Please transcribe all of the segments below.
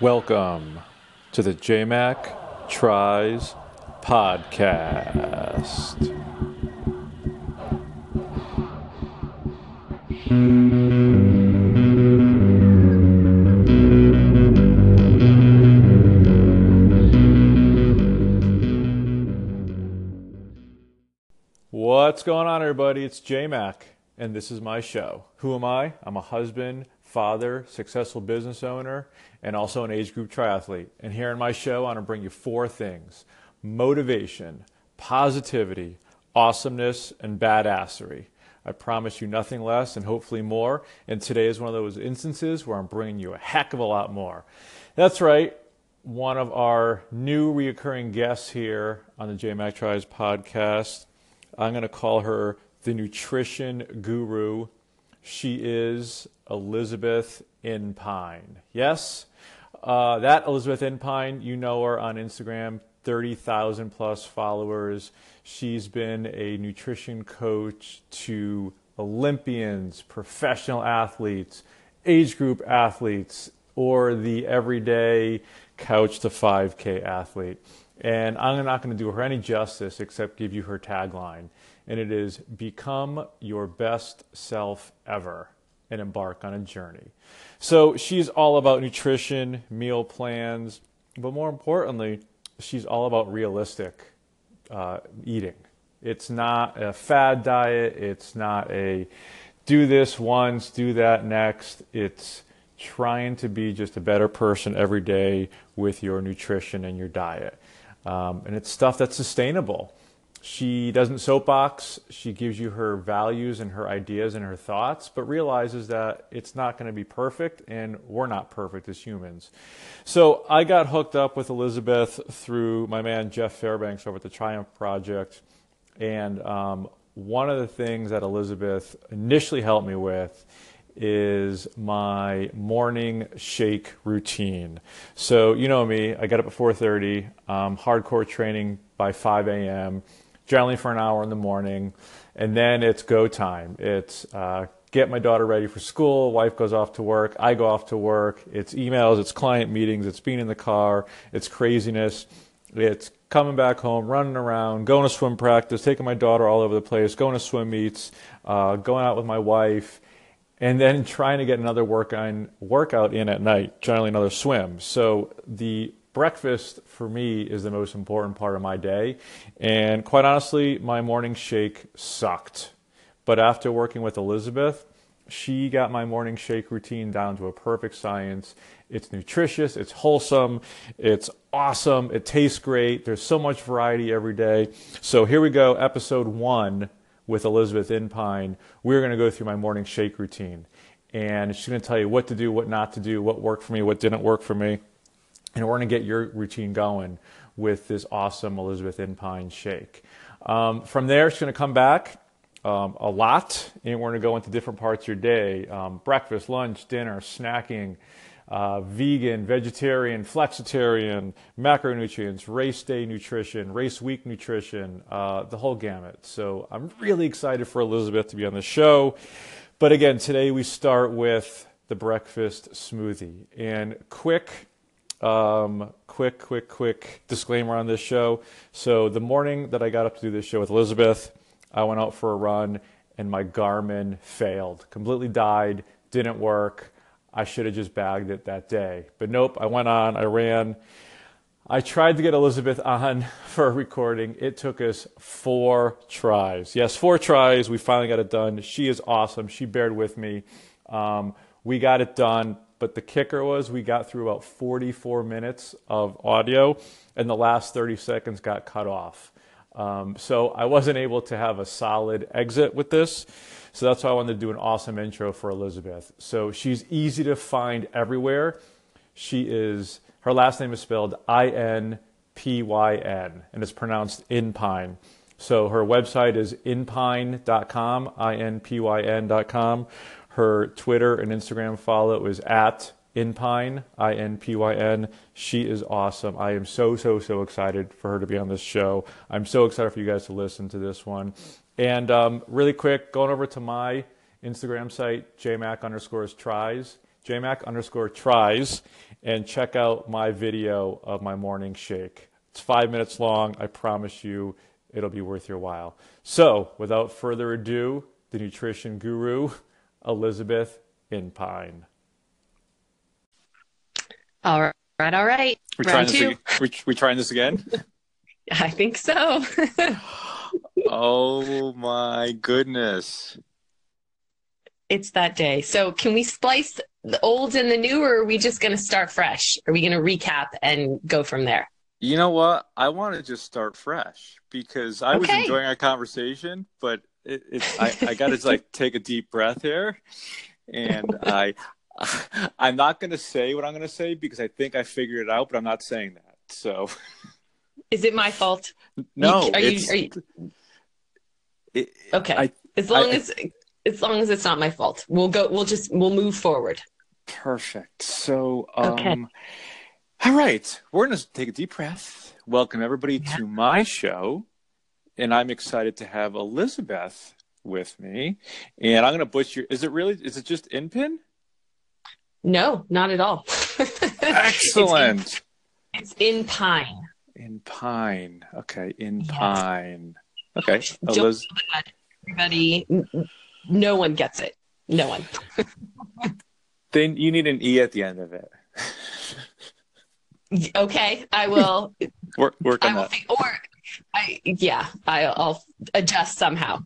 Welcome to the JMac Tries Podcast. What's going on, everybody? It's JMac, and this is my show. Who am I? I'm a husband, father, successful business owner, and also an age group triathlete. And here in my show, I want to bring you four things motivation, positivity, awesomeness, and badassery. I promise you nothing less and hopefully more. And today is one of those instances where I'm bringing you a heck of a lot more. That's right. One of our new reoccurring guests here on the JMac Tries podcast. I'm going to call her the nutrition guru. She is Elizabeth Inpyn. Yes, uh, that Elizabeth Inpyn, you know her on Instagram, 30,000 plus followers. She's been a nutrition coach to Olympians, professional athletes, age group athletes, or the everyday couch to 5K athlete. And I'm not going to do her any justice except give you her tagline. And it is Become Your Best Self Ever and Embark on a Journey. So she's all about nutrition, meal plans, but more importantly, she's all about realistic uh, eating. It's not a fad diet. It's not a do this once, do that next. It's trying to be just a better person every day with your nutrition and your diet. Um, and it's stuff that's sustainable. She doesn't soapbox. She gives you her values and her ideas and her thoughts, but realizes that it's not going to be perfect, and we're not perfect as humans. So I got hooked up with Elizabeth through my man Jeff Fairbanks over at the Triumph Project. And um, one of the things that Elizabeth initially helped me with is my morning shake routine. So you know me, I get up at 4:30, um, hardcore training by 5 a.m generally for an hour in the morning, and then it's go time. It's uh, get my daughter ready for school. Wife goes off to work. I go off to work. It's emails. It's client meetings. It's being in the car. It's craziness. It's coming back home, running around, going to swim practice, taking my daughter all over the place, going to swim meets, uh, going out with my wife, and then trying to get another work on, workout in at night, generally another swim. So the breakfast for me is the most important part of my day. And quite honestly, my morning shake sucked. But after working with Elizabeth, she got my morning shake routine down to a perfect science. It's nutritious, it's wholesome, it's awesome, it tastes great. There's so much variety every day. So here we go, episode one with Elizabeth Inpyn. We're going to go through my morning shake routine. And she's going to tell you what to do, what not to do, what worked for me, what didn't work for me. And we're going to get your routine going with this awesome Elizabeth Inpyn shake. Um, from there, it's going to come back um, a lot, and we're going to go into different parts of your day um, breakfast, lunch, dinner, snacking, uh, vegan, vegetarian, flexitarian, macronutrients, race day nutrition, race week nutrition, uh, the whole gamut. So I'm really excited for Elizabeth to be on the show. But again, today we start with the breakfast smoothie. And quick, um, quick, quick, quick disclaimer on this show. So, the morning that I got up to do this show with Elizabeth, I went out for a run and my Garmin failed, completely died, didn't work. I should have just bagged it that day. But nope, I went on, I ran. I tried to get Elizabeth on for a recording. It took us four tries. Yes, four tries. We finally got it done. She is awesome. She bared with me. Um, we got it done but the kicker was we got through about 44 minutes of audio, and the last 30 seconds got cut off. Um, so I wasn't able to have a solid exit with this. So that's why I wanted to do an awesome intro for Elizabeth. So she's easy to find everywhere. She is, her last name is spelled I N P Y N, and it's pronounced Inpine. So her website is inpyn.com, I N P Y N.com. Her Twitter and Instagram follow is at Inpyn, I N P Y N. She is awesome. I am so, so, so excited for her to be on this show. I'm so excited for you guys to listen to this one. And um, really quick, going over to my Instagram site, jmac underscores tries, jmac underscore tries, and check out my video of my morning shake. It's five minutes long. I promise you it'll be worth your while. So, without further ado, the nutrition guru, Elizabeth Inpyn. All right, all right. We trying this again? We, we trying this again? I think so. oh my goodness. It's that day. So, can we splice the old and the new, or are we just going to start fresh? Are we going to recap and go from there? You know what? I want to just start fresh because I okay. was enjoying our conversation, but it, it's I, I got to like take a deep breath here, and I I'm not going to say what I'm going to say because I think I figured it out, but I'm not saying that. So, is it my fault? No. Are you? Are you... It, okay. I, as long I, as as long as it's not my fault, we'll go. We'll just we'll move forward. Perfect. So, um, okay. All right, we're going to take a deep breath. Welcome everybody yeah. to my show, and I'm excited to have Elizabeth with me. And I'm going to butcher. Is it really? Is it just in Inpin? No, not at all. Excellent. it's, in, it's in pine. In pine. Okay, in yes. pine. Okay. Eliz- everybody, no one gets it. No one. then you need an e at the end of it. okay, I will work, work on I that. Think, or, I yeah, I, will adjust somehow.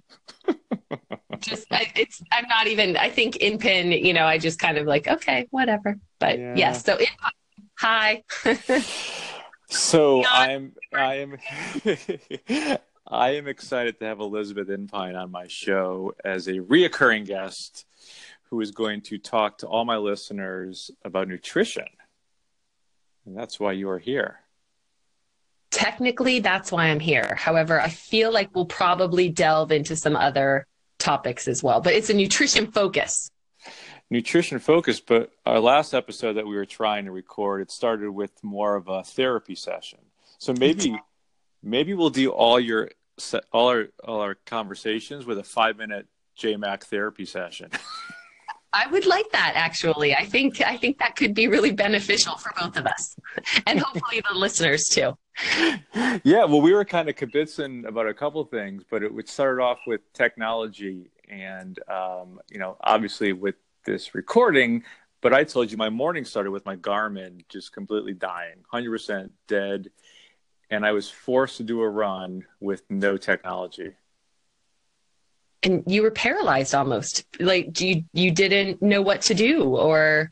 just I, it's I'm not even. I think in pin, you know, I just kind of like okay, whatever. But yeah. yes, so in, hi. so I'm I am I am excited to have Elizabeth Inpyn on my show as a reoccurring guest who is going to talk to all my listeners about nutrition. And that's why you are here. Technically, that's why I'm here. However, I feel like we'll probably delve into some other topics as well, but it's a nutrition focus. Nutrition focus, but our last episode that we were trying to record, it started with more of a therapy session. So maybe, maybe we'll do all your all our all our conversations with a five minute JMac therapy session. I would like that actually. I think I think that could be really beneficial for both of us, and hopefully the listeners too. Yeah, well, we were kind of convincing about a couple things, but it would start off with technology, and um, you know, obviously with this recording. But I told you my morning started with my Garmin just completely dying, hundred percent dead, and I was forced to do a run with no technology and you were paralyzed almost. Like you you didn't know what to do or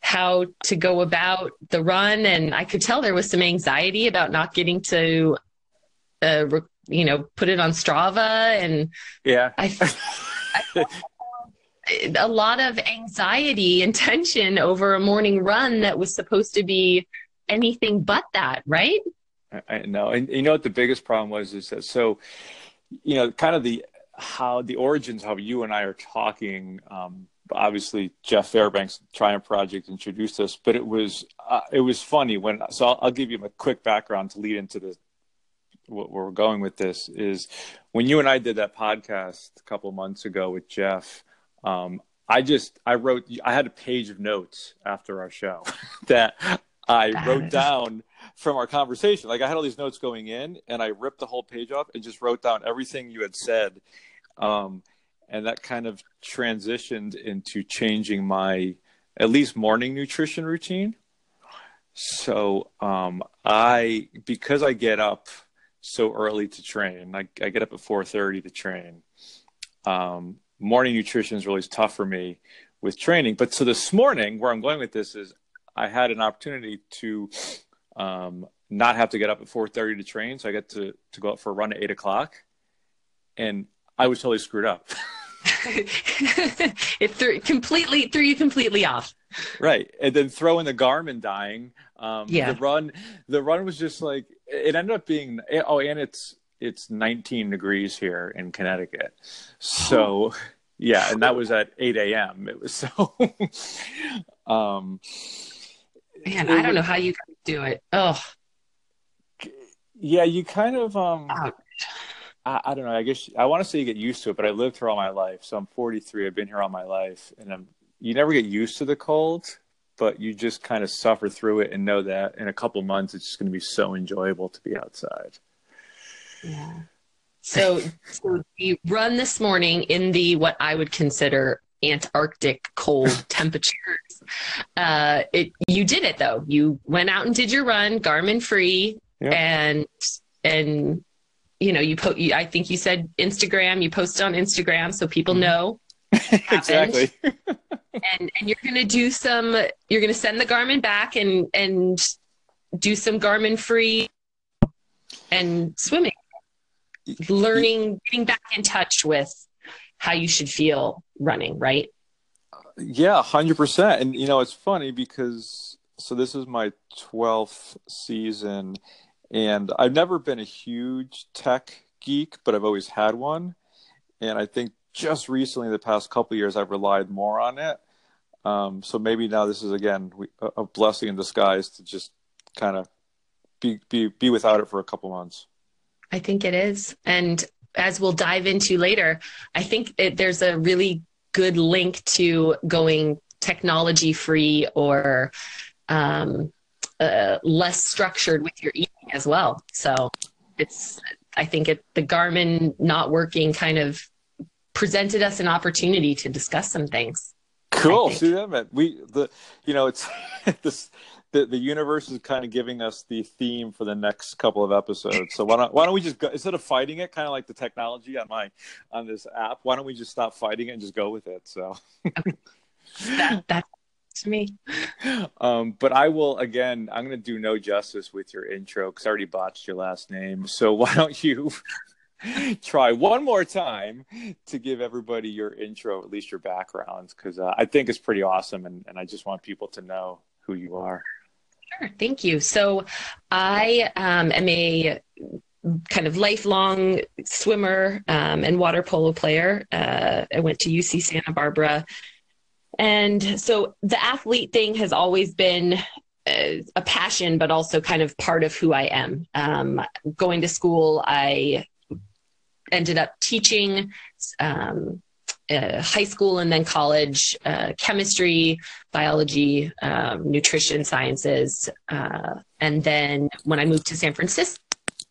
how to go about the run? And i could tell there was some anxiety about not getting to uh, you know put it on strava. And yeah. I, I a lot of anxiety and tension over a morning run that was supposed to be anything but that right? I know. And you know what the biggest problem was is that so you know kind of the how the origins how you and I are talking. Um, obviously, Jeff Fairbanks Triumph Project introduced us, but it was uh, it was funny when. So I'll, I'll, give you a quick background to lead into the what we're going with. This is when you and I did that podcast a couple months ago with Jeff. Um, I just I wrote I had a page of notes after our show that I wrote down from our conversation. Like I had all these notes going in, and I ripped the whole page off and just wrote down everything you had said um, and that kind of transitioned into changing my at least morning nutrition routine. So um, I because I get up so early to train, I, I get up at four thirty to train. Um, morning nutrition is really tough for me with training. But so this morning, where I'm going with this is, I had an opportunity to um, not have to get up at four thirty to train, so I get to to go out for a run at eight o'clock, and I was totally screwed up. it threw completely threw you completely off. Right, and then throw in the Garmin dying. Um, yeah. The run, the run was just like it ended up being. Oh, and it's it's 19 degrees here in Connecticut, so yeah, and that was at 8 a.m. It was so. um, Man, I don't know how you do it. Oh. Yeah, you kind of um. Oh I, I don't know. I guess I want to say you get used to it, but I lived here all my life. So I'm 43. I've been here all my life, and I'm you never get used to the cold, but you just kind of suffer through it and know that in a couple months it's just going to be so enjoyable to be outside. Yeah. So, so you run this morning in the what I would consider Antarctic cold temperatures. Uh, it you did it though. You went out and did your run, Garmin free, yep. and and you know you put. I think you said Instagram. You post on Instagram so people mm-hmm. know. exactly. and and you're gonna do some. You're gonna send the Garmin back and and do some Garmin free and swimming, learning, getting back in touch with how you should feel running, right? Yeah, 100%. And, you know, it's funny because so this is my 12th season, and I've never been a huge tech geek, but I've always had one. And I think just recently, the past couple years, I've relied more on it. Um, so maybe now this is again a blessing in disguise to just kind of be, be be without it for a couple months. I think it is, and as we'll dive into later, I think it, there's a really good link to going technology free or um, uh, less structured with your as well. So it's, I think it, the Garmin not working kind of presented us an opportunity to discuss some things. Cool. See that, man. We the you know it's this the, the universe is kind of giving us the theme for the next couple of episodes. So why don't why don't we just go instead of fighting it, kind of like the technology on my on this app? Why don't we just stop fighting it and just go with it? So that that's to me. Um, but I will again. I'm going to do no justice with your intro because I already botched your last name. So why don't you? try one more time to give everybody your intro, at least your background, because uh, I think it's pretty awesome, and, and I just want people to know who you are. Sure, thank you. So, I um, am a kind of lifelong swimmer um, and water polo player. Uh, I went to UC Santa Barbara. And so the athlete thing has always been a, a passion, but also kind of part of who I am. Um, going to school, I ended up teaching um, uh, high school and then college uh, chemistry, biology, um, nutrition sciences. Uh, and then when I moved to San Francisco,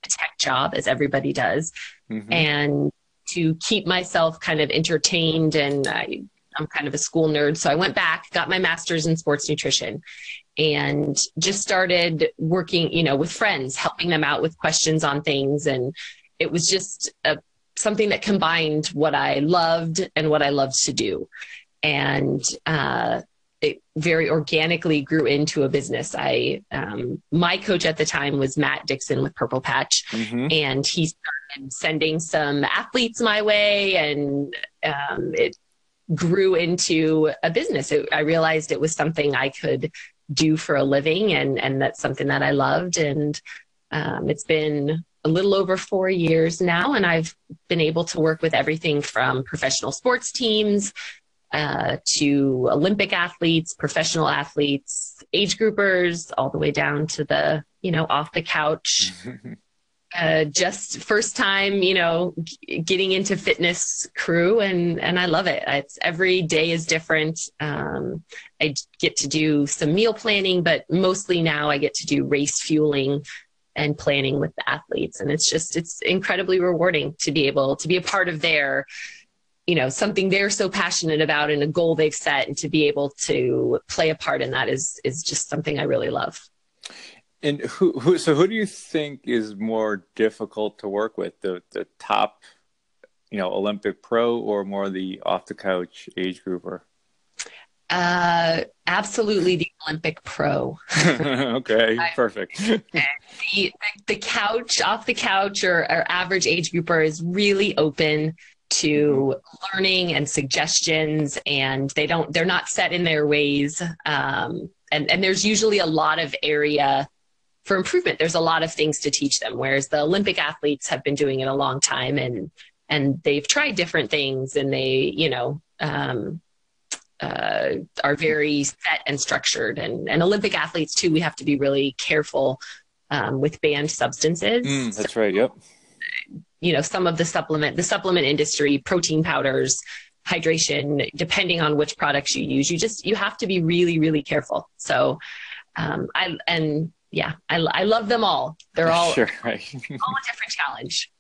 a tech job, as everybody does. Mm-hmm. And to keep myself kind of entertained and I, I'm kind of a school nerd. So I went back, got my master's in sports nutrition and just started working, you know, with friends, helping them out with questions on things. And it was just a something that combined what I loved and what I loved to do. And uh, it very organically grew into a business. I um, my coach at the time was Matt Dixon with Purple Patch, mm-hmm. and he started sending some athletes my way, and um, it grew into a business. It, I realized it was something I could do for a living, and and that's something that I loved, and um, it's been a little over four years now, and I've been able to work with everything from professional sports teams uh, to Olympic athletes, professional athletes, age groupers, all the way down to the you know off the couch. uh, just first time, you know, g- getting into fitness crew, and and I love it. It's every day is different. Um, I get to do some meal planning, but mostly now I get to do race fueling and planning with the athletes and it's just it's incredibly rewarding to be able to be a part of their you know something they're so passionate about and a goal they've set and to be able to play a part in that is is just something i really love and who, who so who do you think is more difficult to work with the the top you know olympic pro or more the off the couch age grouper uh, absolutely the Olympic pro. okay, perfect. the, the couch, off the couch, or, or average age grouper is really open to learning and suggestions, and they don't. They're not set in their ways. Um, and and there's usually a lot of area for improvement. There's a lot of things to teach them. Whereas the Olympic athletes have been doing it a long time, and and they've tried different things, and they, you know. Um, uh, are very set and structured. And, and Olympic athletes, too, we have to be really careful um, with banned substances. Mm, that's right. Yep. You know, some of the supplement, the supplement industry, protein powders hydration, depending on which products you use. You just, you have to be really, really careful. So, um, I, and yeah, I, I love them all. They're all, sure, right. all a different challenge.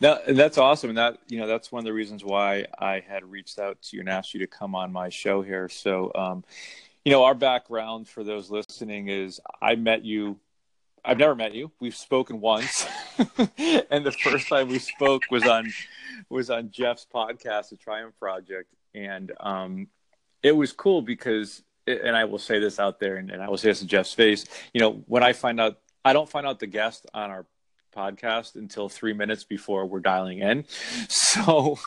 No, that's awesome. And that, you know, that's one of the reasons why I had reached out to you and asked you to come on my show here. So, um, you know, our background for those listening is I met you I've never met you. We've spoken once, and the first time we spoke was on was on Jeff's podcast, the Triumph Project, and um, it was cool because, and I will say this out there, and, and I will say this in Jeff's face. You know, when I find out, I don't find out the guest on our podcast until three minutes before we're dialing in. So,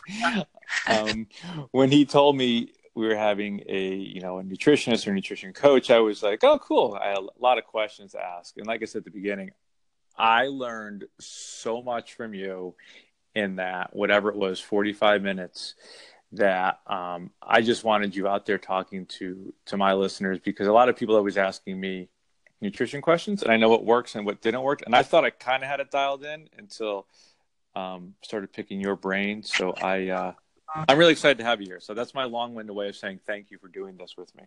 um, when he told me we were having a you know a nutritionist or nutrition coach, I was like, oh, cool. I had a lot of questions to ask, and like I said at the beginning, I learned so much from you in that whatever it was, forty five minutes. That um, I just wanted you out there talking to to my listeners because a lot of people are always asking me nutrition questions, and I know what works and what didn't work, and I thought I kind of had it dialed in until um, started picking your brain. So I. Uh, I'm really excited to have you here. So that's my long-winded way of saying thank you for doing this with me.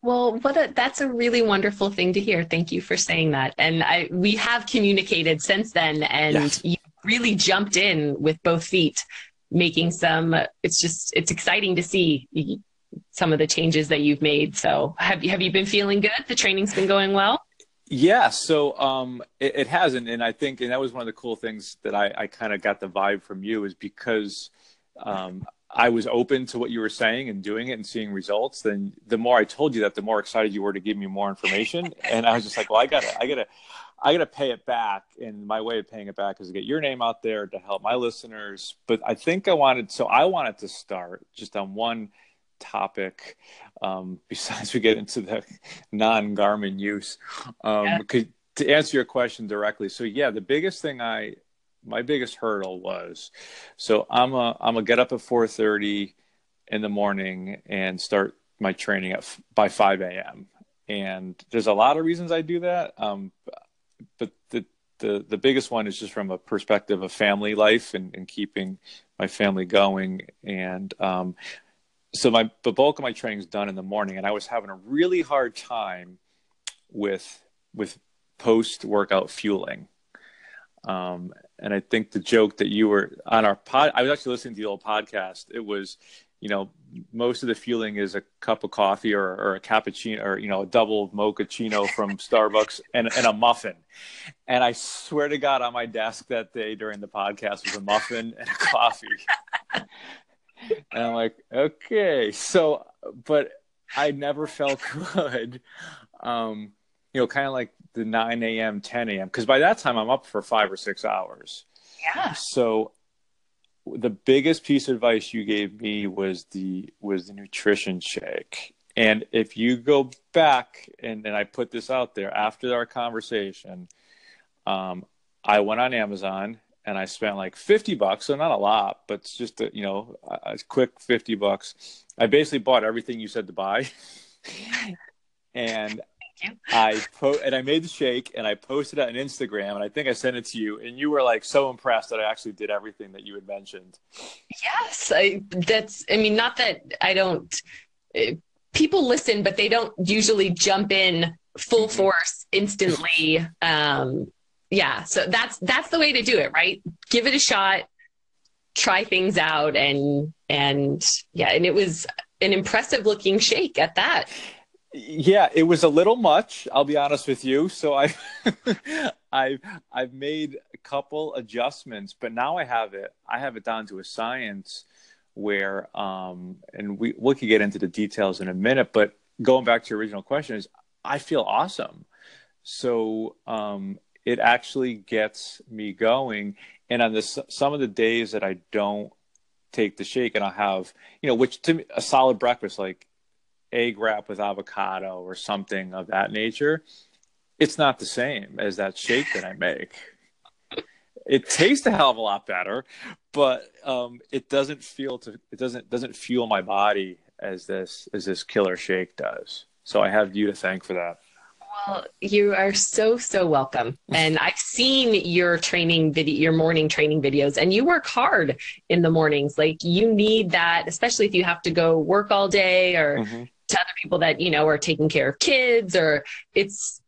Well, what a, that's a really wonderful thing to hear. Thank you for saying that. And I, we have communicated since then, and yes. you really jumped in with both feet, making some. It's just it's exciting to see some of the changes that you've made. So have you have you been feeling good? The training's been going well. Yeah, so um, it, it hasn't, and I think, and that was one of the cool things that I, I kind of got the vibe from you is because um, I was open to what you were saying and doing it and seeing results, then the more I told you that, the more excited you were to give me more information. And I was just like, well, I gotta, I gotta, I gotta pay it back. And my way of paying it back is to get your name out there to help my listeners. But I think I wanted, so I wanted to start just on one topic. Um, besides we get into the non Garmin use, um, yeah. to answer your question directly. So yeah, the biggest thing I my biggest hurdle was so i'm a i'm a get up at 4.30 in the morning and start my training at by 5 a.m and there's a lot of reasons i do that um, but the, the the biggest one is just from a perspective of family life and, and keeping my family going and um, so my the bulk of my training is done in the morning and i was having a really hard time with with post workout fueling um, and I think the joke that you were on our pod, I was actually listening to the old podcast. It was, you know, most of the fueling is a cup of coffee or, or a cappuccino or, you know, a double mochaccino from Starbucks and, and a muffin. And I swear to God, on my desk that day during the podcast was a muffin and a coffee. and I'm like, okay. So, but I never felt good. Um, you know, kind of like the 9 a.m., 10 a.m. Because by that time, I'm up for five or six hours. Yeah. So the biggest piece of advice you gave me was the was the nutrition shake. And if you go back and, and I put this out there after our conversation, um, I went on Amazon and I spent like 50 bucks. So not a lot, but it's just a, you know, a, quick 50 bucks. I basically bought everything you said to buy. and I po- and I made the shake and I posted it on Instagram and I think I sent it to you and you were like so impressed that I actually did everything that you had mentioned. Yes, I that's I mean not that I don't uh, people listen but they don't usually jump in full mm-hmm. force instantly um yeah, so that's that's the way to do it, right? Give it a shot, try things out and and yeah, and it was an impressive looking shake at that. Yeah, it was a little much. I'll be honest with you. So I, I've I've made a couple adjustments, but now I have it. I have it down to a science where, um, and we we could get into the details in a minute. But going back to your original question, is I feel awesome. So um, it actually gets me going. And on this, some of the days that I don't take the shake, and I'll have you know, which to me a solid breakfast like egg wrap with avocado or something of that nature, it's not the same as that shake that I make. It tastes a hell of a lot better, but um, it doesn't feel to it doesn't doesn't fuel my body as this as this killer shake does. So I have you to thank for that. Well, you are so so welcome. And I've seen your training video, your morning training videos, and you work hard in the mornings. Like you need that, especially if you have to go work all day or mm-hmm. To other people that you know are taking care of kids. Or it's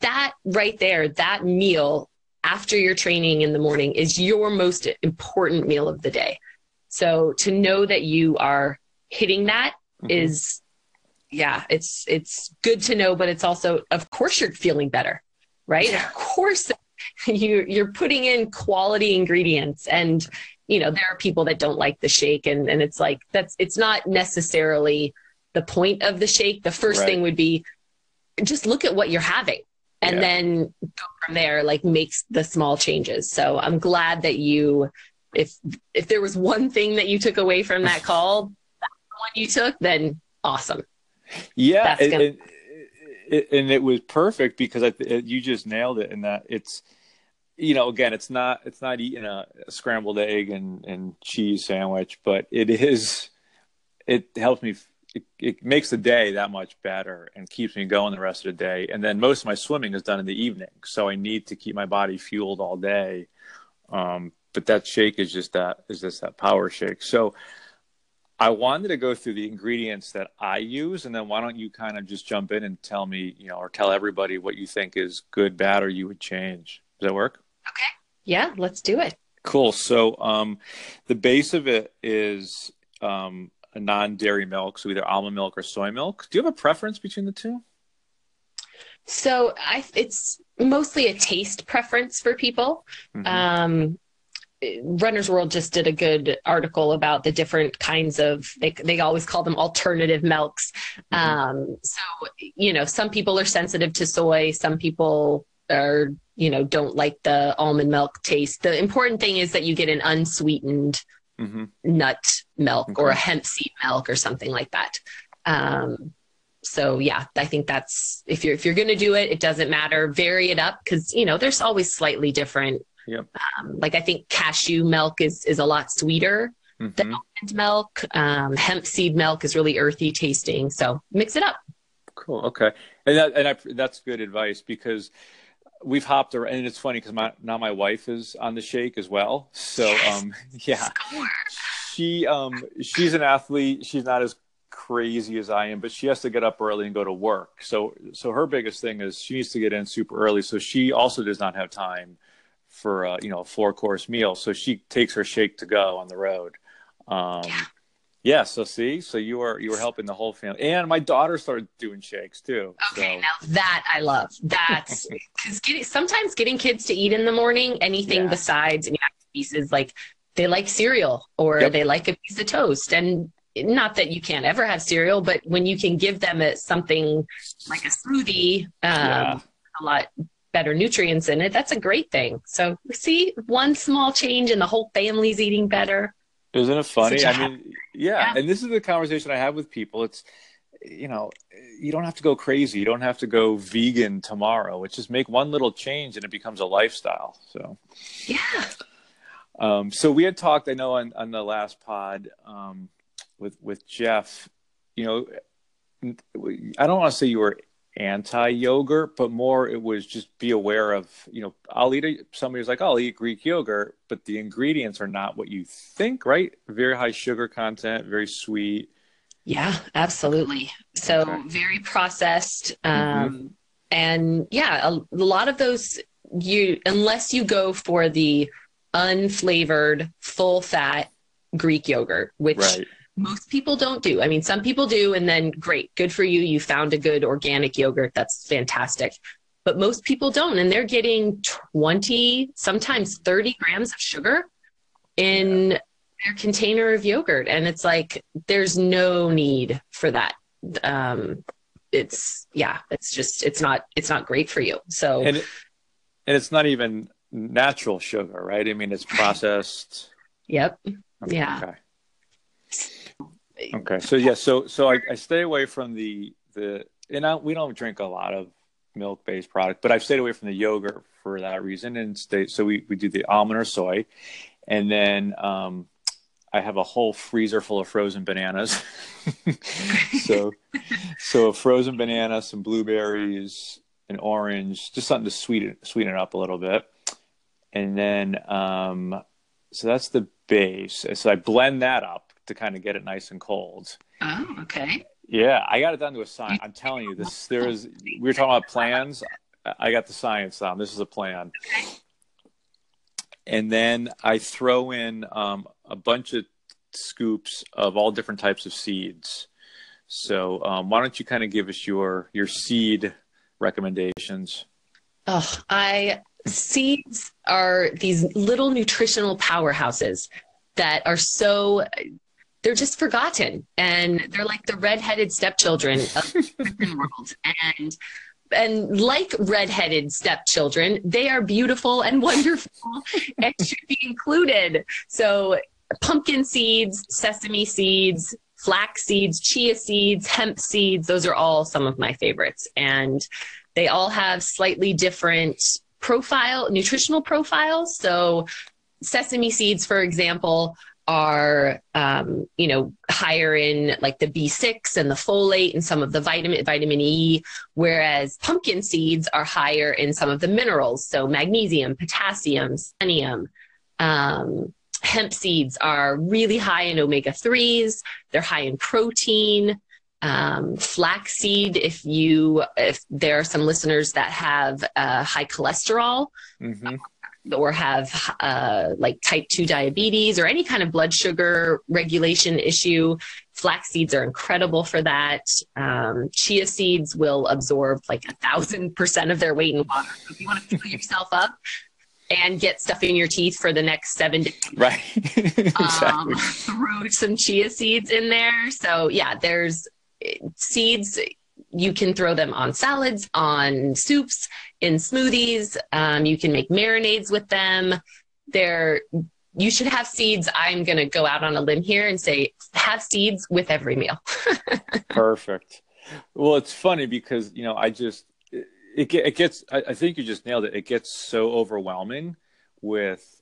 that right there. That meal after your training in the morning is your most important meal of the day. So to know that you are hitting that mm-hmm. is yeah, it's it's good to know, but it's also of course you're feeling better, right? Yeah. Of course you you're putting in quality ingredients and you know there are people that don't like the shake and and it's like that's it's not necessarily the point of the shake the first right. thing would be just look at what you're having and yeah. then go from there like makes the small changes so i'm glad that you if if there was one thing that you took away from that call that one you took then awesome yeah, and, gonna... and, and, it was perfect because I, you just nailed it. In that it's, you know, again, it's not it's not eating a, a scrambled egg and and cheese sandwich, but it is. It helps me. It, it, makes the day that much better and keeps me going the rest of the day. And then most of my swimming is done in the evening, so I need to keep my body fueled all day. Um, but that shake is just that is just that power shake. So I wanted to go through the ingredients that I use, and then why don't you kind of just jump in and tell me, you know, or tell everybody what you think is good, bad, or you would change. Does that work? Okay. Yeah, let's do it. Cool. So, um, the base of it is um, a non-dairy milk, so either almond milk or soy milk. Do you have a preference between the two? So, I it's mostly a taste preference for people. Mm-hmm. Um, Runner's World just did a good article about the different kinds of they they always call them alternative milks. Mm-hmm. Um, so you know, some people are sensitive to soy, some people are you know don't like the almond milk taste. The important thing is that you get an unsweetened mm-hmm. nut milk okay. or a hemp seed milk or something like that. Um, so yeah, I think that's if you're if you're going to do it, it doesn't matter. Vary it up because you know there's always slightly different Yep. Um, like I think cashew milk is is a lot sweeter mm-hmm. than almond milk. Um, hemp seed milk is really earthy tasting. So mix it up. Cool. Okay, and that, and I, that's good advice because we've hopped around, and it's funny because my now my wife is on the shake as well. So yes. um, yeah, she um she's an athlete. She's not as crazy as I am, but she has to get up early and go to work. So so her biggest thing is she needs to get in super early. So she also does not have time for a, you know a four course meal. So she takes her shake to go on the road. Um, yeah. Yeah. So see, so you were you were helping the whole family, and my daughter started doing shakes too. Okay, so. now that I love. That's because getting sometimes getting kids to eat in the morning anything yeah. besides pieces like they like cereal or yep. they like a piece of toast and not that you can't ever have cereal, but when you can give them a, something like a smoothie, um, yeah. a lot better nutrients in it, that's a great thing. So see one small change and the whole family's eating better. Isn't it funny? I mean, yeah. yeah. And this is the conversation I have with people. It's, you know, you don't have to go crazy. You don't have to go vegan tomorrow. It's just make one little change and it becomes a lifestyle. So, yeah. Um, so we had talked, I know, on, on the last pod um, with with Jeff. You know, I don't want to say you were anti yogurt, but more it was just be aware of, you know, I'll eat a, somebody's like, I'll eat Greek yogurt, but the ingredients are not what you think, right? Very high sugar content, very sweet. Yeah, absolutely. So okay. very processed. Um, mm-hmm. And yeah, a, a lot of those, you, unless you go for the unflavored, full fat Greek yogurt, which right most people don't do. I mean, some people do, and then great, good for you. You found a good organic yogurt. That's fantastic. But most people don't, and they're getting 20, sometimes 30 grams of sugar in yeah. their container of yogurt. And it's like, there's no need for that. Um, it's, yeah, it's just, it's not, it's not great for you. So, and, it, and it's not even natural sugar, right? I mean, it's processed. yep. Yeah. Okay. Okay, so yeah, so so I, I stay away from the the and I, we don't drink a lot of milk based product, but I've stayed away from the yogurt for that reason, and stay so we we do the almond or soy, and then um, I have a whole freezer full of frozen bananas. so so a frozen banana, some blueberries, an orange, just something to sweeten sweeten it up a little bit. And then, um, so that's the base. So I blend that up to kind of get it nice and cold. Oh, okay. Yeah, I got it down to a science. I'm telling you, this there is. We were talking about plans. I got the science down. This is a plan. And then I throw in um, a bunch of scoops of all different types of seeds. So um, why don't you kind of give us your your seed recommendations? Oh, I seeds are these little nutritional powerhouses that are so they're just forgotten. And they're like the redheaded stepchildren of the world. And and like redheaded stepchildren they are beautiful and wonderful and should be included. So pumpkin seeds sesame seeds flax seeds chia seeds hemp seeds those are all some of my favorites. And they all have slightly different profile, nutritional profiles. So sesame seeds, for example, are um, you know higher in like the B6 and the folate and some of the vitamin vitamin E, whereas pumpkin seeds are higher in some of the minerals, so magnesium, potassium, selenium. Um, hemp seeds are really high in omega 3s. They're high in protein um, flaxseed if you if there are some listeners that have uh, high cholesterol mm-hmm. Or have uh, like type 2 diabetes or any kind of blood sugar regulation issue flax seeds are incredible for that um, chia seeds will absorb like a thousand percent of their weight in water so if you want to fill yourself up and get stuff in your teeth for the next seven days. Right. exactly. um, throw some chia seeds in there. So yeah, there's seeds you can throw them on salads, on soups, in smoothies. Um, you can make marinades with them. They're you should have seeds. I'm going to go out on a limb here and say have seeds with every meal. Perfect. Well, it's funny because you know I just it, it gets. I, I think you just nailed it. It gets so overwhelming with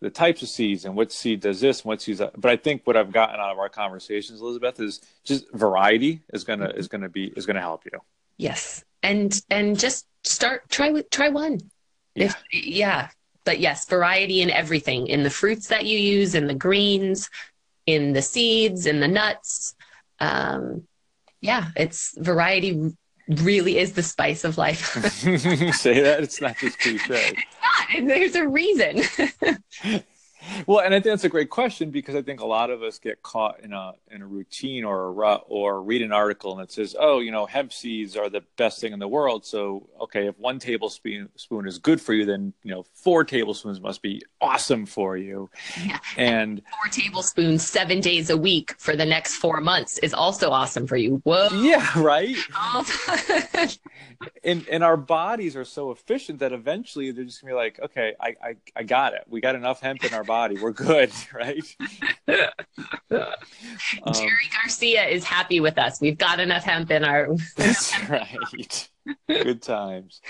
the types of seeds and what seed does this and what seeds that. but i think what i've gotten out of our conversations elizabeth is just variety is gonna is gonna be is gonna help you yes and and just start try with try one yeah. If, yeah but yes variety in everything in the fruits that you use in the greens in the seeds in the nuts um yeah it's variety really is the spice of life. Say that it's not just cliche. And there's a reason. well, and I think that's a great question because I think a lot of us get caught in a in a routine or a rut or read an article and it says, "Oh, you know, hemp seeds are the best thing in the world." So, okay, if one tablespoon spoon is good for you, then you know four tablespoons must be awesome for you. Yeah. And four tablespoons seven days a week for the next four months is also awesome for you. Whoa. Yeah. Right. and and our bodies are so efficient that eventually they're just gonna be like, okay, I I, I got it. We got enough hemp in our body. We're good, right? um, Jerry Garcia is happy with us. We've got enough hemp in our. That's right. good times.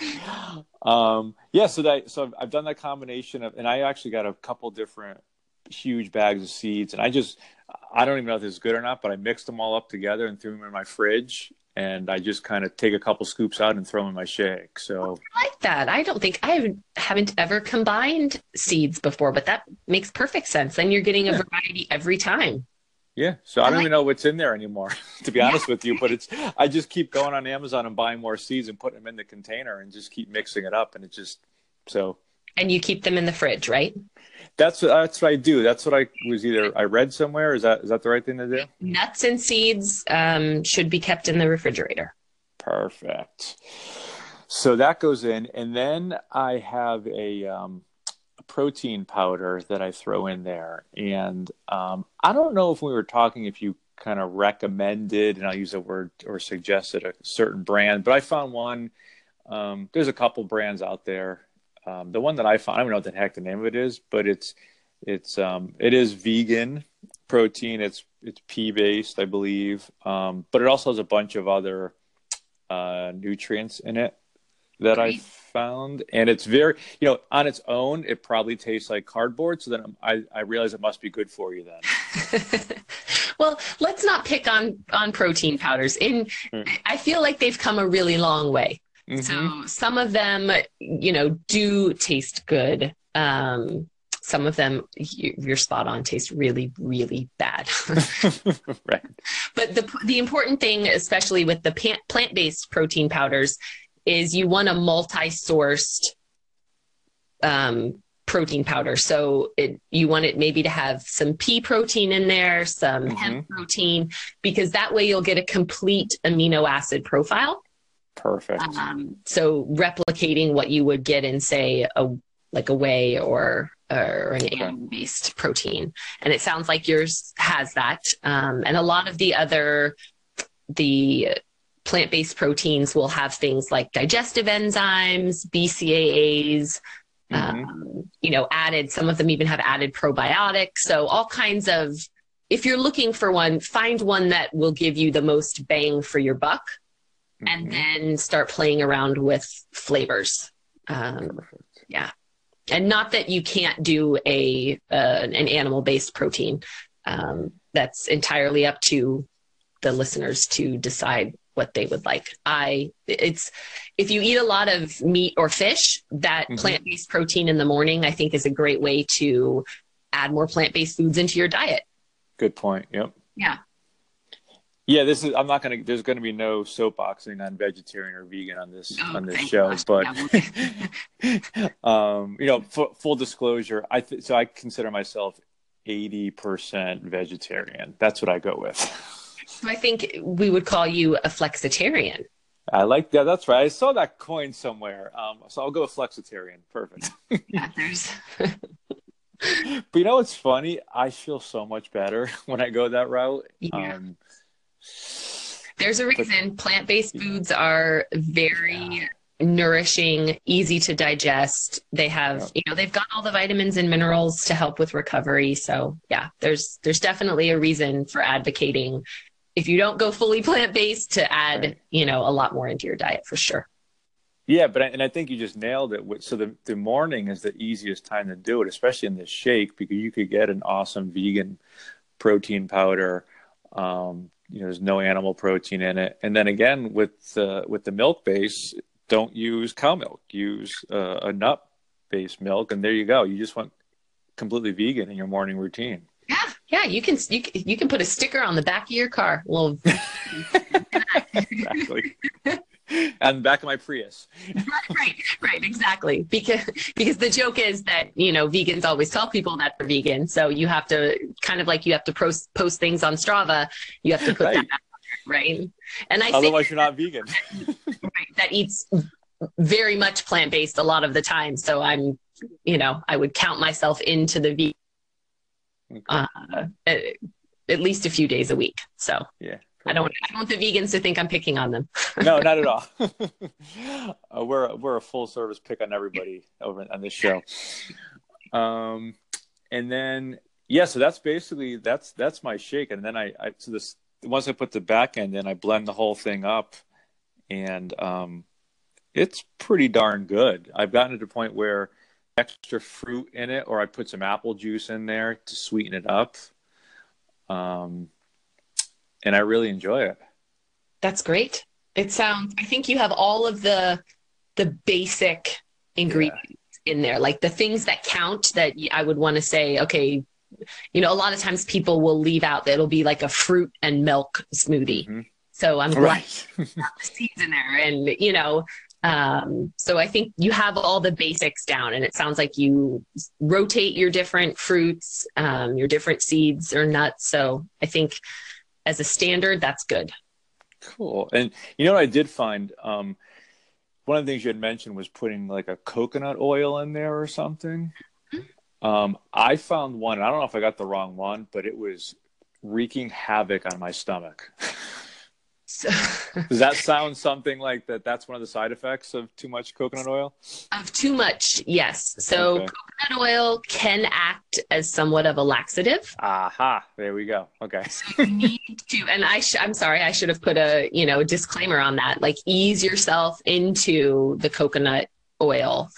Um, yeah, so that so I've, I've done that combination of, and I actually got a couple different huge bags of seeds, and I just I don't even know if this is good or not, but I mixed them all up together and threw them in my fridge, and I just kind of take a couple scoops out and throw them in my shake. So oh, I like that. I don't think I haven't ever combined seeds before, but that makes perfect sense. Then you're getting a yeah. variety every time. Yeah, so I, I don't like even know what's in there anymore, to be honest with you. But it's I just keep going on Amazon and buying more seeds and putting them in the container and just keep mixing it up, and it just so. And you keep them in the fridge, right? That's that's what I do. That's what I was either I read somewhere. Is that is that the right thing to do? Nuts and seeds um, should be kept in the refrigerator. Perfect. So that goes in, and then I have a, um, a protein powder that I throw in there, and um, I don't know if we were talking if you kind of recommended, and I'll use a word or suggested a certain brand, but I found one. Um, there's a couple brands out there um, the one that I found, I don't know what the heck the name of it is, but it's it's um, it is vegan protein. It's it's pea based, I believe, um, but it also has a bunch of other uh, nutrients in it that Great. I found, and it's very you know on its own it probably tastes like cardboard. So then I I realize it must be good for you then. well, let's not pick on on protein powders. In mm. I feel like they've come a really long way Mm-hmm. So some of them, you know, do taste good. Um, some of them, you're spot on, taste really, really bad. right. But the the important thing, especially with the plant based protein powders, is you want a multi sourced um, protein powder. So it, you want it maybe to have some pea protein in there, some mm-hmm. hemp protein, because that way you'll get a complete amino acid profile. Perfect. Um, so replicating what you would get in, say, a like a whey or or an okay. animal-based protein, and it sounds like yours has that. Um, and a lot of the other the plant-based proteins will have things like digestive enzymes, BCAAs, mm-hmm. um, you know, added. Some of them even have added probiotics. So all kinds of. If you're looking for one, find one that will give you the most bang for your buck, mm-hmm. and then start playing around with flavors. Um, yeah, and not that you can't do a uh, an animal based protein. Um, that's entirely up to the listeners to decide what they would like. I it's if you eat a lot of meat or fish, that mm-hmm. plant-based protein in the morning I think is a great way to add more plant-based foods into your diet. Good point. Yep. Yeah. Yeah, this is. I'm not gonna. There's gonna be no soapboxing on vegetarian or vegan on this oh, on this show. Gosh. But um, you know, f- full disclosure, I th- so I consider myself 80% vegetarian. That's what I go with. So I think we would call you a flexitarian. I like that. That's right. I saw that coin somewhere. Um, so I'll go with flexitarian. Perfect. yeah, there's. but you know what's funny? I feel so much better when I go that route. Yeah. Um, there's a reason plant based foods are very nourishing, easy to digest. They have, you know, they've got all the vitamins and minerals to help with recovery. So yeah, there's there's definitely a reason for advocating if you don't go fully plant based to add, you know, a lot more into your diet for sure. Yeah, but I, and I think you just nailed it. So the the morning is the easiest time to do it, especially in this shake, because you could get an awesome vegan protein powder. Um, you know, there's no animal protein in it, and then again with uh, with the milk base, don't use cow milk. Use uh, a nut based milk, and there you go. You just went completely vegan in your morning routine. Yeah, yeah, you can you you can put a sticker on the back of your car. Well, exactly. and the back of my Prius. right, right, exactly. Because because the joke is that you know vegans always tell people that they're vegan, so you have to kind of like you have to post post things on Strava. You have to put right. that out there, right? And I otherwise you're not vegan. right, that eats very much plant based a lot of the time. So I'm, you know, I would count myself into the vegan uh, at, at, least a few days a week. So yeah. I don't. I don't want the vegans to think I'm picking on them. no, not at all. uh, we're we're a full service pick on everybody over on this show. Um, and then yeah, so that's basically that's that's my shake, and then I, I so this once I put the back end in, I blend the whole thing up, and um, it's pretty darn good. I've gotten to the point where extra fruit in it, or I put some apple juice in there to sweeten it up. Um, and I really enjoy it. That's great. It sounds. I think you have all of the the basic ingredients yeah. in there, like the things that count. That I would want to say, okay, you know, a lot of times people will leave out that it'll be like a fruit and milk smoothie. Mm-hmm. So I'm glad right. the seeds in there, and you know, um, so I think you have all the basics down, and it sounds like you rotate your different fruits, um, your different seeds or nuts. So I think as a standard, that's good. Cool. And you know what I did find? Um, one of the things you had mentioned was putting like a coconut oil in there or something. Mm-hmm. Um, I found one. I don't know if I got the wrong one, but it was wreaking havoc on my stomach. So, Does that sound something like that? That's one of the side effects of too much coconut oil? Of too much, yes. So, okay. coconut oil can act as somewhat of a laxative. Aha, there we go. Okay. so you need to, and I, sh- I'm sorry, I should have put a you know disclaimer on that. Like, ease yourself into the coconut oil.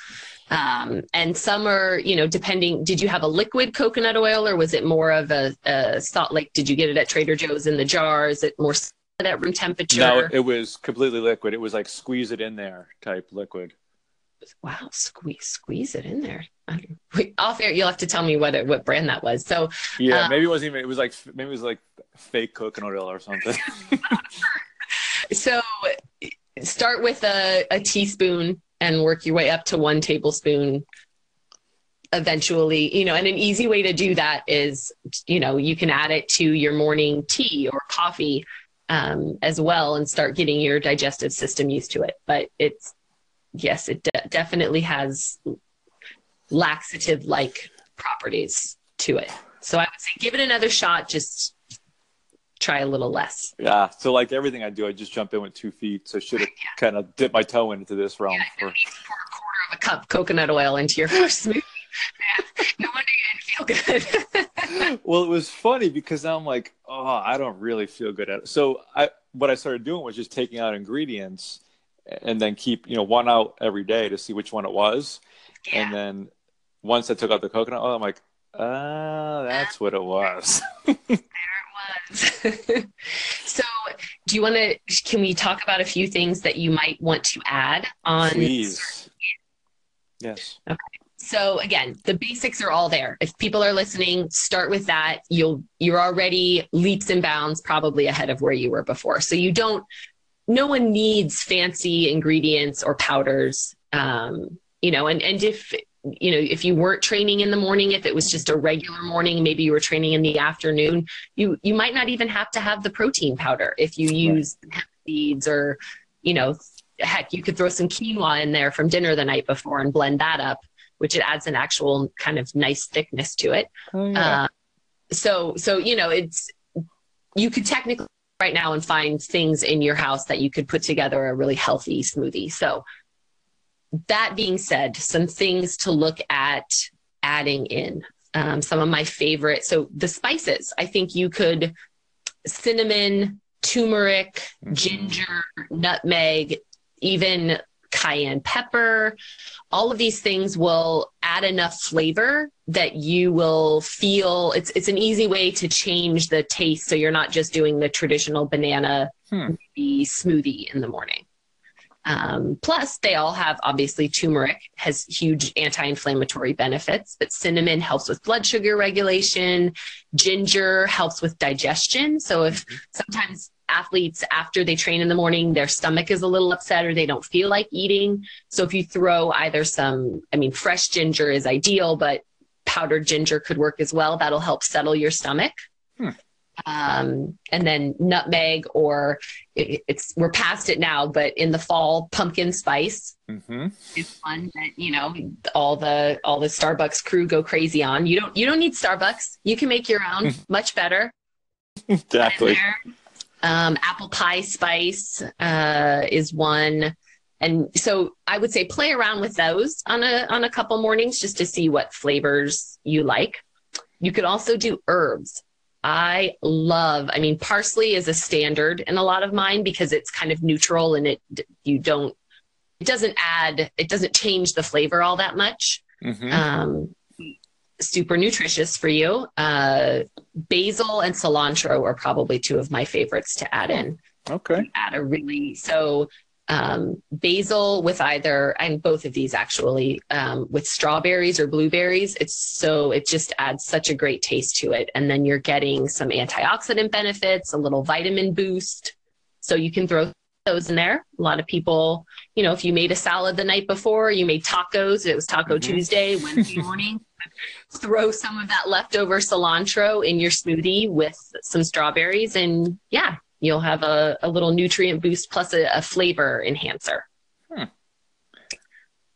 Um, and some are, you know, depending. Did you have a liquid coconut oil, or was it more of a, a salt? Like, did you get it at Trader Joe's in the jar? Is it more at room temperature? No, it was completely liquid. It was like squeeze it in there type liquid. Wow, squeeze squeeze it in there. Wait, off air, you'll have to tell me what it, what brand that was. So yeah, um, maybe it wasn't even. It was like maybe it was like fake coconut oil or something. so start with a, a teaspoon and work your way up to one tablespoon eventually you know and an easy way to do that is you know you can add it to your morning tea or coffee um, as well and start getting your digestive system used to it. But it's yes it de- definitely has laxative like properties to it. So i would say give it another shot just try a little less. Yeah so like everything i do i just jump in with two feet. So I should have yeah. kind of dipped my toe into this realm yeah, for... pour a quarter of a cup coconut oil into your first smoothie no wonder you didn't feel good. well, it was funny because I'm like, oh, I don't really feel good at it. So I, what I started doing was just taking out ingredients and then keep, you know, one out every day to see which one it was. Yeah. And then once I took out the coconut oil, I'm like, ah, that's what it was. there it was. so, do you want to? Can we talk about a few things that you might want to add on? Please. Yes. Okay. So again, the basics are all there. If people are listening, start with that. You'll you're already leaps and bounds probably ahead of where you were before. So you don't no one needs fancy ingredients or powders. Um, you know, and and if you know if you weren't training in the morning if it was just a regular morning maybe you were training in the afternoon you you might not even have to have the protein powder if you use hemp seeds or you know heck you could throw some quinoa in there from dinner the night before and blend that up which it adds an actual kind of nice thickness to it. Oh, yeah. uh, so, so, you know, it's, you could technically right now and find things in your house that you could put together a really healthy smoothie. So that being said, some things to look at adding in. Um, some of my favorite. So the spices, I think you could cinnamon, turmeric, mm-hmm. ginger, nutmeg, even cayenne pepper. All of these things will add enough flavor that you will feel it's it's an easy way to change the taste so you're not just doing the traditional banana hmm. smoothie in the morning. Um, plus, they all have obviously turmeric has huge anti-inflammatory benefits, but cinnamon helps with blood sugar regulation. Ginger helps with digestion. So if mm-hmm. sometimes athletes after they train in the morning their stomach is a little upset or they don't feel like eating. So if you throw either some i mean fresh ginger is ideal but powdered ginger could work as well. That'll help settle your stomach. Hmm. um, and then nutmeg or it, it's we're past it now but in the fall pumpkin spice mm-hmm. is one that you know all the all the starbucks crew go crazy on. You don't you don't need starbucks. You can make your own. Much better. Exactly um, apple pie spice uh, is one. And so I would say play around with those on a on a couple mornings just to see what flavors you like. You could also do herbs. I love, I mean, parsley is a standard in a lot of mine because it's kind of neutral and it you don't it doesn't add it doesn't change the flavor all that much. Mm-hmm. Um, super nutritious for you. Uh, basil and cilantro are probably two of my favorites to add in. Okay. Add a really so um, basil with either and both of these actually um, with strawberries or blueberries. It's so it just adds such a great taste to it, and then you're getting some antioxidant benefits, a little vitamin boost. So you can throw those in there. A lot of people, you know, if you made a salad the night before, you made tacos, it was Taco mm-hmm. Tuesday, Wednesday morning, throw some of that leftover cilantro in your smoothie with some strawberries, and yeah, you'll have a, a little nutrient boost plus a, a flavor enhancer. Hmm.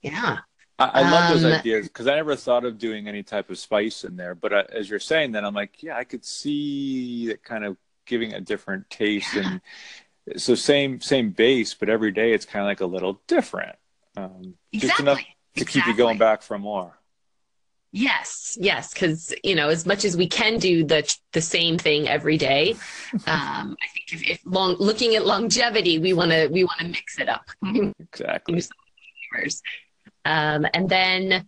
Yeah. I, I love um, those ideas because I never thought of doing any type of spice in there. But uh, as you're saying that, I'm like, yeah, I could see that kind of giving a different taste yeah. and so same same base, but every day it's kind of like a little different. Um, exactly. Just enough to exactly. keep you going back for more. Yes, yes, because you know, as much as we can do the the same thing every day, um, I think if, if long looking at longevity, we want to we want to mix it up. exactly. Um, and then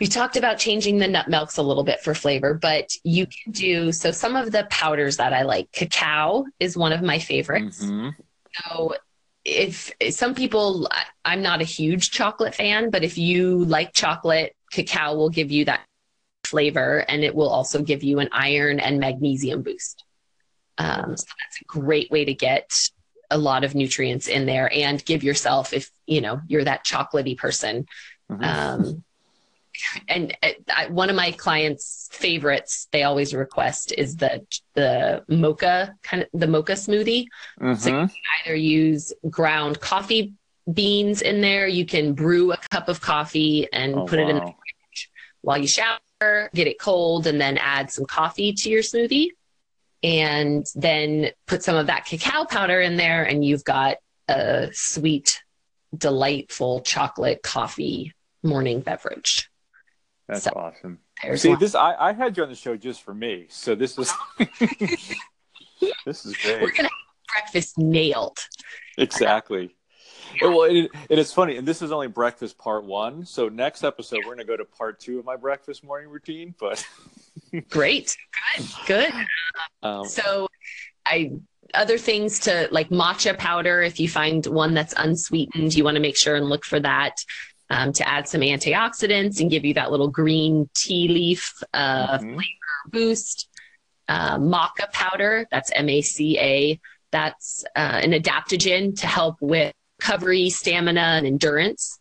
we talked about changing the nut milks a little bit for flavor, but you can do so. Some of the powders that I like, cacao is one of my favorites. Mm-hmm. So, if some people, I'm not a huge chocolate fan, but if you like chocolate, cacao will give you that flavor and it will also give you an iron and magnesium boost. Um, so that's a great way to get a lot of nutrients in there and give yourself, if you know you're that chocolatey person. Mm-hmm. Um, and uh, I, one of my clients' favorites they always request is the the mocha kind of the mocha smoothie. Mm-hmm. So you can either use ground coffee beans in there. You can brew a cup of coffee and oh, put wow. it in while you shower, get it cold, and then add some coffee to your smoothie and then put some of that cacao powder in there, and you've got a sweet, delightful chocolate coffee morning beverage. That's so, awesome. See, one. this I, I had you on the show just for me, so this is this is great. We're gonna have breakfast nailed. Exactly. Well, it, it is funny, and this is only breakfast part one. So next episode, we're gonna go to part two of my breakfast morning routine. But Great. Good. Good. Um, so I other things to like matcha powder if you find one that's unsweetened you want to make sure and look for that um, to add some antioxidants and give you that little green tea leaf uh, mm-hmm. flavor boost uh, maca powder that's m-a-c-a that's uh, an adaptogen to help with recovery stamina and endurance.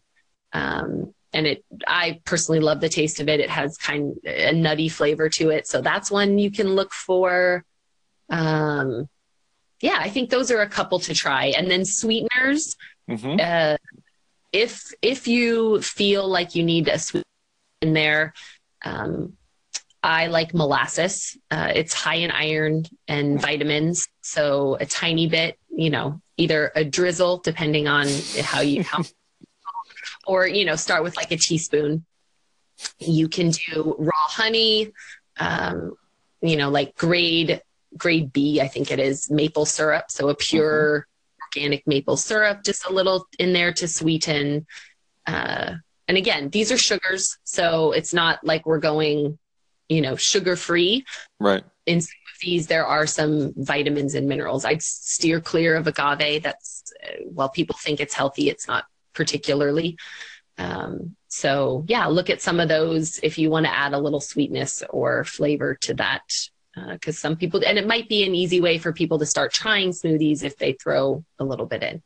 Um, and it i personally love the taste of it. It has kind of a nutty flavor to it. So that's one you can look for. Um yeah i think those are a couple to try. And then sweeteners mm-hmm. uh, if if you feel like you need a sweet in there um, i like molasses. Uh, it's high in iron and vitamins so a tiny bit you know either a drizzle depending on how you how or you know start with like a teaspoon. You can do raw honey um, you know like grade grade b i think it is maple syrup. So a pure mm-hmm. organic maple syrup just a little in there to sweeten. Uh, and again these are sugars so it's not like we're going you know sugar free right in some of these there are some vitamins and minerals i'd steer clear of agave that's uh, while people think it's healthy it's not particularly. Um, so yeah, look at some of those if you want to add a little sweetness or flavor to that. Because uh, some people, and it might be an easy way for people to start trying smoothies if they throw a little bit in.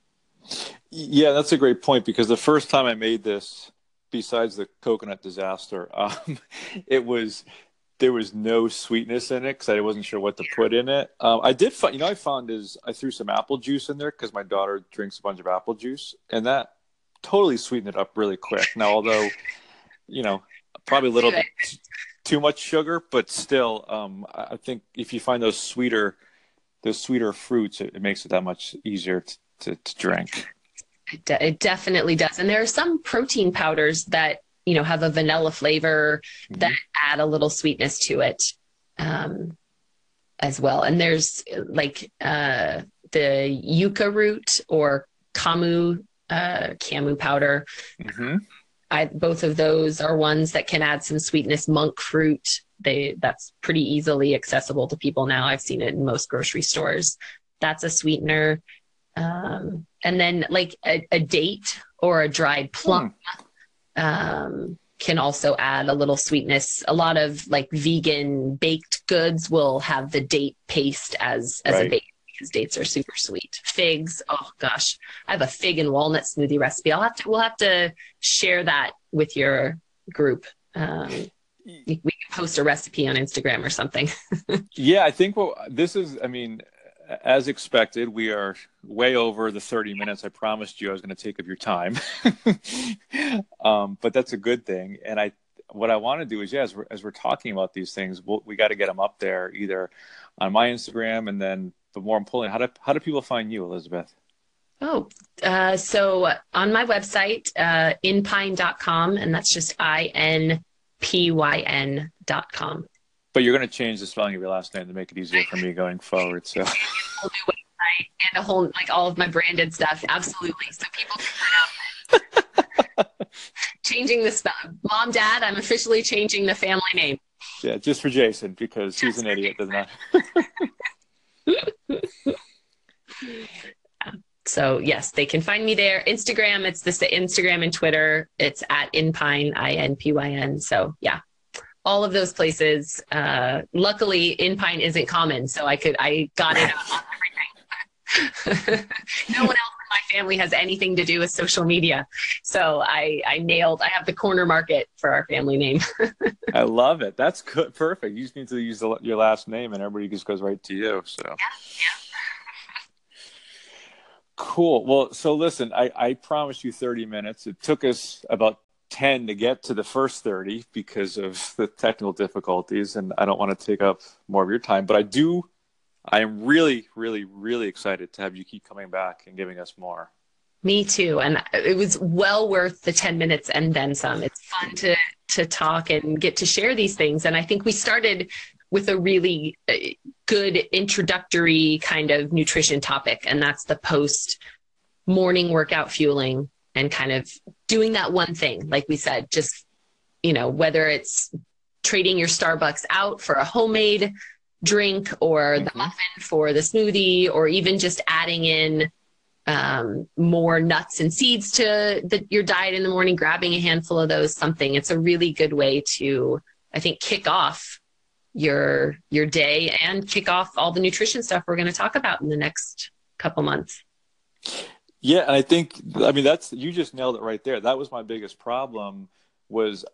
Yeah, that's a great point because the first time I made this, besides the coconut disaster, um, it was there was no sweetness in it because I wasn't sure what to put in it. Um, I did find, you know, I found is I threw some apple juice in there because my daughter drinks a bunch of apple juice, and that totally sweetened it up really quick. Now, although, you know, probably a little bit too much sugar, but still, um, I think if you find those sweeter, those sweeter fruits, it, it makes it that much easier to, to, to drink. It, de- it, definitely does. And there are some protein powders that, you know, have a vanilla flavor mm-hmm. that add a little sweetness to it um, as well. And there's like uh, the yucca root or camu uh, camu powder. Mm-hmm. I, both of those are ones that can add some sweetness. Monk fruit, they that's pretty easily accessible to people now. I've seen it in most grocery stores. That's a sweetener. Um, and then like a, a, date or a dried plum mm. Um, can also add a little sweetness. A lot of like vegan baked goods will have the date paste as as right. a base because dates are super sweet. Figs, oh gosh, I have a fig and walnut smoothie recipe. I'll have to we'll have to share that with your group. Um, we can post a recipe on Instagram or something. yeah, I think well, this is. I mean, as expected, we are way over the 30 minutes I promised you I was going to take of your time. um, but that's a good thing. And I, what I want to do is, yeah, as we're, as we're talking about these things, we'll, we got to get them up there either on my Instagram and then but more importantly, how do how do people find you, Elizabeth? Oh, uh, so on my website, uh, inpyn.com, and that's just I N P Y N.com. But you're going to change the spelling of your last name to make it easier for me going forward. So. and a whole like all of my branded stuff, absolutely. So people can changing this. Mom, Dad, I'm officially changing the family name. Yeah, just for Jason because just he's an idiot, doesn't so yes, they can find me there. Instagram, it's this Instagram and Twitter. It's at Inpyn, I N P Y N. So yeah, all of those places. Uh, luckily, pine isn't common, so I could I got it on everything. no one else in my family has anything to do with social media, so I I nailed. I have the corner market for our family name. I love it. That's good. Perfect. You just need to use the, your last name, and everybody just goes right to you. So yeah, yeah. Cool. Well, so listen, I, I promised you 30 minutes. It took us about 10 to get to the first 30 because of the technical difficulties and i don't want to take up more of your time but i do i am really really really excited to have you keep coming back and giving us more. Me too and it was well worth the 10 minutes and then some. It's fun to to talk and get to share these things and i think we started with a really uh, good introductory kind of nutrition topic and that's the post morning workout fueling and kind of doing that one thing, like we said, just, you know, whether it's trading your Starbucks out for a homemade drink or mm-hmm. the muffin for the smoothie, or even just adding in um, more nuts and seeds to the, your diet in the morning, grabbing a handful of those, something. It's a really good way to, I think, kick off your your day and kick off all the nutrition stuff we're going to talk about in the next couple months. Yeah, and I think I mean that's you just nailed it right there. That was my biggest problem was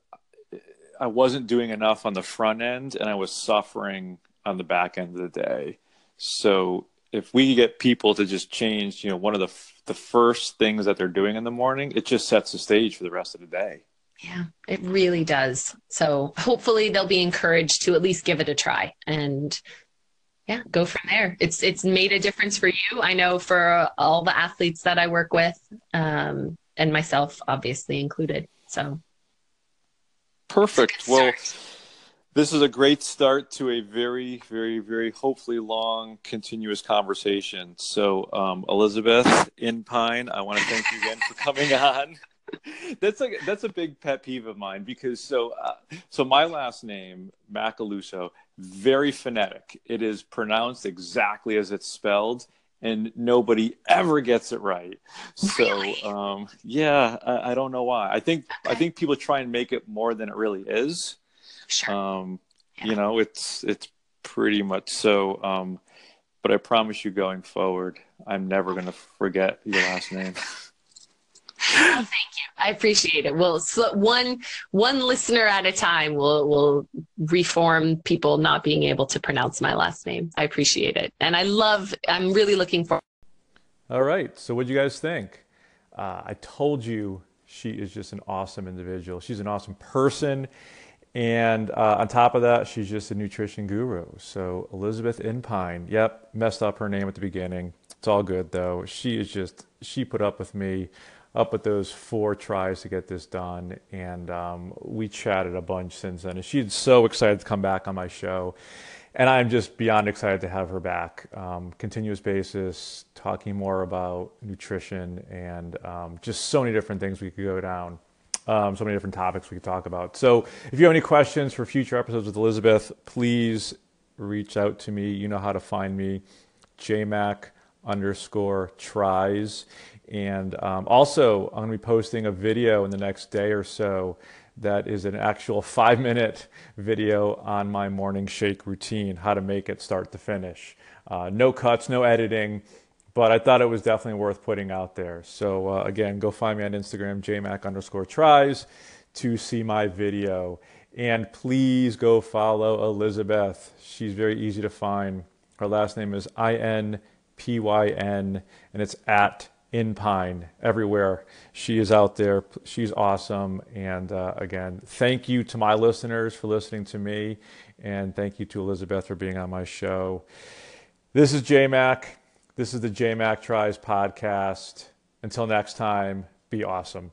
I wasn't doing enough on the front end and I was suffering on the back end of the day. So if we get people to just change, you know, one of the the first things that they're doing in the morning, it just sets the stage for the rest of the day. Yeah, it really does. So hopefully they'll be encouraged to at least give it a try and yeah go from there. It's it's made a difference for you. I know for all the athletes that i work with um, and myself obviously included. So. Perfect. Well this is a great start to a very very very hopefully long continuous conversation. So um, elizabeth in pine i want to thank you again for coming on that's like that's a big pet peeve of mine because so uh, so my last name Macaluso very phonetic. It is pronounced exactly as it's spelled, and nobody ever gets it right. Really? So, um, yeah, I, I, don't know why. I think okay. I think people try and make it more than it really is. Sure. Um, yeah. You know, it's it's pretty much so. Um, but I promise you, going forward, I'm never going to forget your last name. Thank you. I appreciate it. Well, so one one listener at a time will will reform people not being able to pronounce my last name. I appreciate it, and I love. I'm really looking for. All right. So, what do you guys think? Uh, I told you she is just an awesome individual. She's an awesome person. And uh, on top of that, she's just a nutrition guru. So Elizabeth Inpyn, yep, messed up her name at the beginning. It's all good though. She is just she put up with me up with those four tries to get this done. And um, we chatted a bunch since then. And she's so excited to come back on my show. And I'm just beyond excited to have her back. Um, continuous basis, talking more about nutrition and um, just so many different things we could go down. Um, so many different topics we could talk about. So if you have any questions for future episodes with Elizabeth, please reach out to me. You know how to find me. JMac underscore tries. And um, also, I'm going to be posting a video in the next day or so that is an actual five minute video on my morning shake routine, how to make it start to finish. Uh, no cuts, no editing, but I thought it was definitely worth putting out there. So, uh, again, go find me on Instagram, jmac underscore tries, to see my video. And please go follow Elizabeth. She's very easy to find. Her last name is I N P Y N, and it's at Inpyn everywhere. She is out there. She's awesome. And uh, again, thank you to my listeners for listening to me. And thank you to Elizabeth for being on my show. This is JMac. This is the JMac Tries podcast. Until next time, be awesome.